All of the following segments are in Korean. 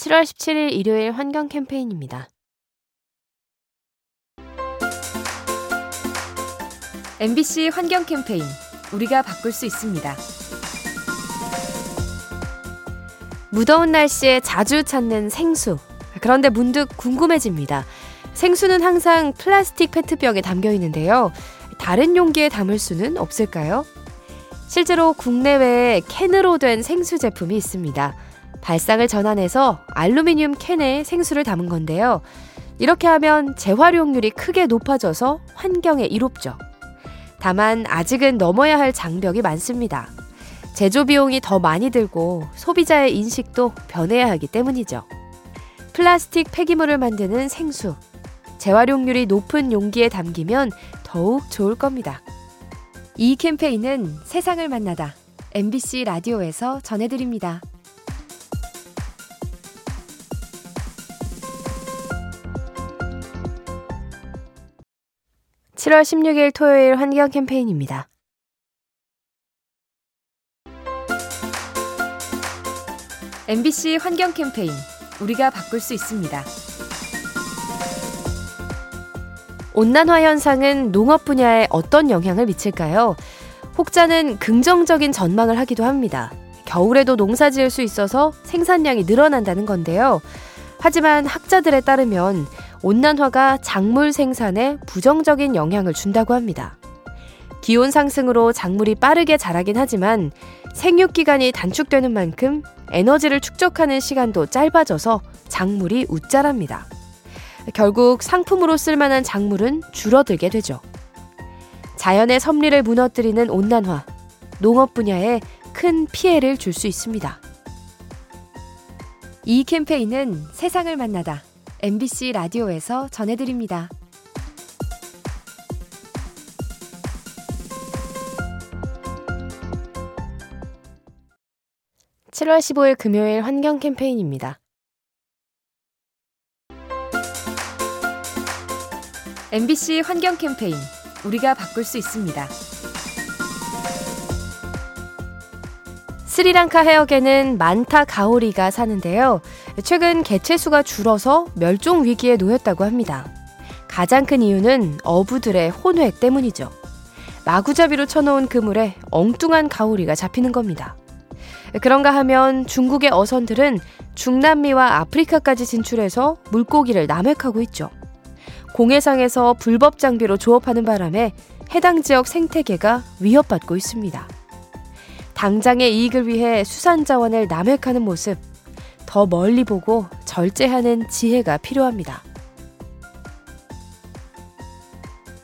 7월 17일 일요일 환경 캠페인입니다. MBC 환경 캠페인 우리가 바꿀 수 있습니다. 무더운 날씨에 자주 찾는 생수. 그런데 문득 궁금해집니다. 생수는 항상 플라스틱 페트병에 담겨 있는데요. 다른 용기에 담을 수는 없을까요? 실제로 국내외에 캔으로 된 생수 제품이 있습니다. 발상을 전환해서 알루미늄 캔에 생수를 담은 건데요. 이렇게 하면 재활용률이 크게 높아져서 환경에 이롭죠. 다만 아직은 넘어야 할 장벽이 많습니다. 제조 비용이 더 많이 들고 소비자의 인식도 변해야 하기 때문이죠. 플라스틱 폐기물을 만드는 생수. 재활용률이 높은 용기에 담기면 더욱 좋을 겁니다. 이 캠페인은 세상을 만나다 MBC 라디오에서 전해드립니다. 7월 16일 토요일 환경 캠페인입니다. MBC 환경 캠페인 우리가 바꿀 수 있습니다. 온난화 현상은 농업 분야에 어떤 영향을 미칠까요? 혹자는 긍정적인 전망을 하기도 합니다. 겨울에도 농사 지을 수 있어서 생산량이 늘어난다는 건데요. 하지만 학자들에 따르면 온난화가 작물 생산에 부정적인 영향을 준다고 합니다. 기온 상승으로 작물이 빠르게 자라긴 하지만 생육 기간이 단축되는 만큼 에너지를 축적하는 시간도 짧아져서 작물이 웃자랍니다. 결국 상품으로 쓸만한 작물은 줄어들게 되죠. 자연의 섭리를 무너뜨리는 온난화, 농업 분야에 큰 피해를 줄 수 있습니다. 이 캠페인은 세상을 만나다 MBC 라디오에서 전해드립니다. 7월 15일 금요일 환경 캠페인입니다. MBC 환경 캠페인 우리가 바꿀 수 있습니다. 스리랑카 해역에는 만타 가오리가 사는데요. 최근 개체수가 줄어서 멸종 위기에 놓였다고 합니다. 가장 큰 이유는 어부들의 혼획 때문이죠. 마구잡이로 쳐놓은 그물에 엉뚱한 가오리가 잡히는 겁니다. 그런가 하면 중국의 어선들은 중남미와 아프리카까지 진출해서 물고기를 남획하고 있죠. 공해상에서 불법 장비로 조업하는 바람에 해당 지역 생태계가 위협받고 있습니다. 당장의 이익을 위해 수산 자원을 남획하는 모습, 더 멀리 보고 절제하는 지혜가 필요합니다.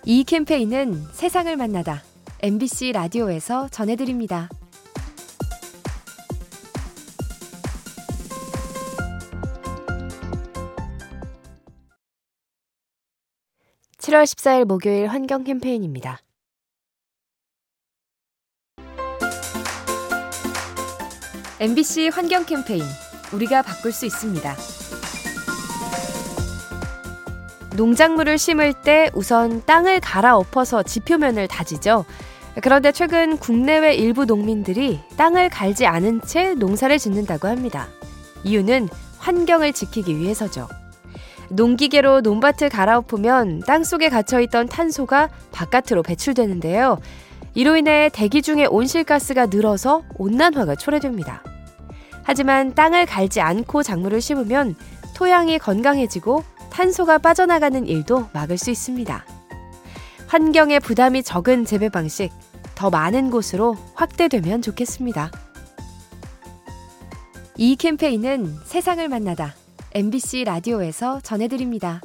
이 캠페인은 세상을 만나다 MBC 라디오에서 전해드립니다. 7월 14일 목요일 환경 캠페인입니다. MBC 환경 캠페인 우리가 바꿀 수 있습니다. 농작물을 심을 때 우선 땅을 갈아엎어서 지표면을 다지죠. 그런데 최근 국내외 일부 농민들이 땅을 갈지 않은 채 농사를 짓는다고 합니다. 이유는 환경을 지키기 위해서죠. 농기계로 논밭을 갈아엎으면 땅 속에 갇혀있던 탄소가 바깥으로 배출되는데요. 이로 인해 대기 중에 온실가스가 늘어서 온난화가 초래됩니다. 하지만 땅을 갈지 않고 작물을 심으면 토양이 건강해지고 탄소가 빠져나가는 일도 막을 수 있습니다. 환경에 부담이 적은 재배 방식, 더 많은 곳으로 확대되면 좋겠습니다. 이 캠페인은 세상을 만나다 MBC 라디오에서 전해드립니다.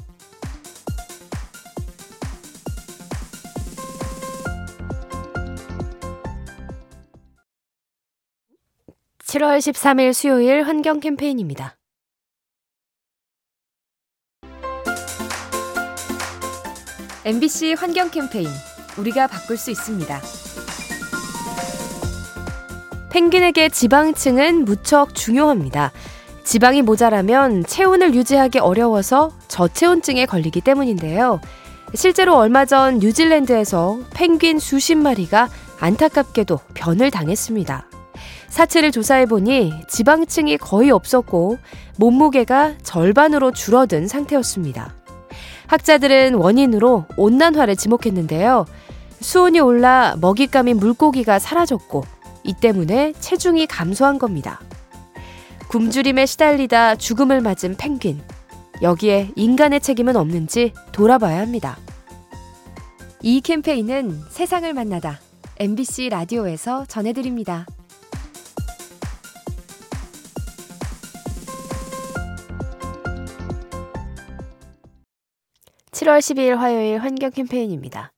7월 13일 수요일 환경 캠페인입니다. MBC 환경 캠페인 우리가 바꿀 수 있습니다. 펭귄에게 지방층은 무척 중요합니다. 지방이 모자라면 체온을 유지하기 어려워서 저체온증에 걸리기 때문인데요. 실제로 얼마 전 뉴질랜드에서 펭귄 수십 마리가 안타깝게도 변을 당했습니다. 사체를 조사해보니 지방층이 거의 없었고 몸무게가 절반으로 줄어든 상태였습니다. 학자들은 원인으로 온난화를 지목했는데요. 수온이 올라 먹잇감인 물고기가 사라졌고 이 때문에 체중이 감소한 겁니다. 굶주림에 시달리다 죽음을 맞은 펭귄. 여기에 인간의 책임은 없는지 돌아봐야 합니다. 이 캠페인은 세상을 만나다 MBC 라디오에서 전해드립니다. 7월 12일 화요일 환경 캠페인입니다.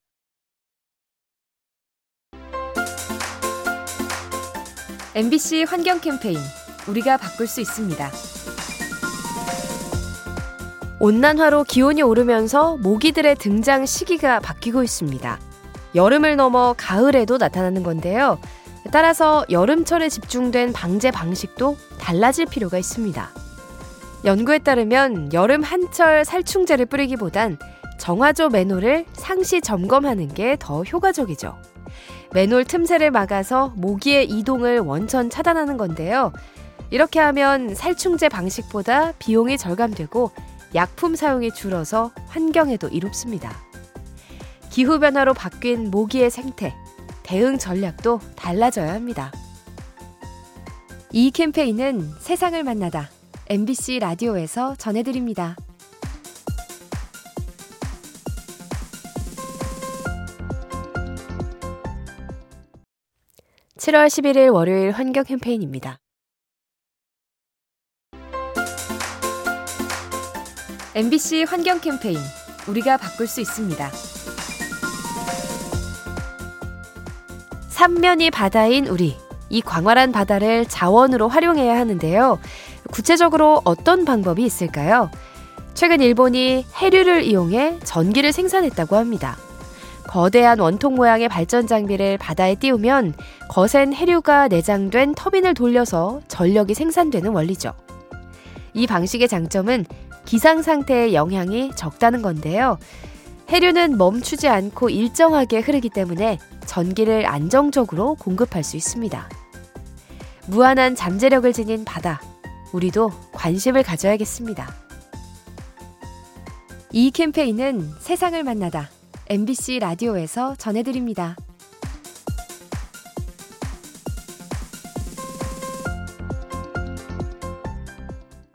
MBC 환경 캠페인 우리가 바꿀 수 있습니다. 온난화로 기온이 오르면서 모기들의 등장 시기가 바뀌고 있습니다. 여름을 넘어 가을에도 나타나는 건데요. 따라서 여름철에 집중된 방제 방식도 달라질 필요가 있습니다. 연구에 따르면 여름 한철 살충제를 뿌리기보단 정화조 맨홀을 상시 점검하는 게 더 효과적이죠. 맨홀 틈새를 막아서 모기의 이동을 원천 차단하는 건데요. 이렇게 하면 살충제 방식보다 비용이 절감되고 약품 사용이 줄어서 환경에도 이롭습니다. 기후변화로 바뀐 모기의 생태, 대응 전략도 달라져야 합니다. 이 캠페인은 세상을 만나다 MBC 라디오에서 전해드립니다. 7월 11일 월요일 환경 캠페인입니다. MBC 환경 캠페인 우리가 바꿀 수 있습니다. 삼면이 바다인 우리. 이 광활한 바다를 자원으로 활용해야 하는데요. 구체적으로 어떤 방법이 있을까요? 최근 일본이 해류를 이용해 전기를 생산했다고 합니다. 거대한 원통 모양의 발전 장비를 바다에 띄우면 거센 해류가 내장된 터빈을 돌려서 전력이 생산되는 원리죠. 이 방식의 장점은 기상 상태의 영향이 적다는 건데요. 해류는 멈추지 않고 일정하게 흐르기 때문에 전기를 안정적으로 공급할 수 있습니다. 무한한 잠재력을 지닌 바다, 우리도 관심을 가져야겠습니다. 이 캠페인은 세상을 만나다 MBC 라디오에서 전해드립니다.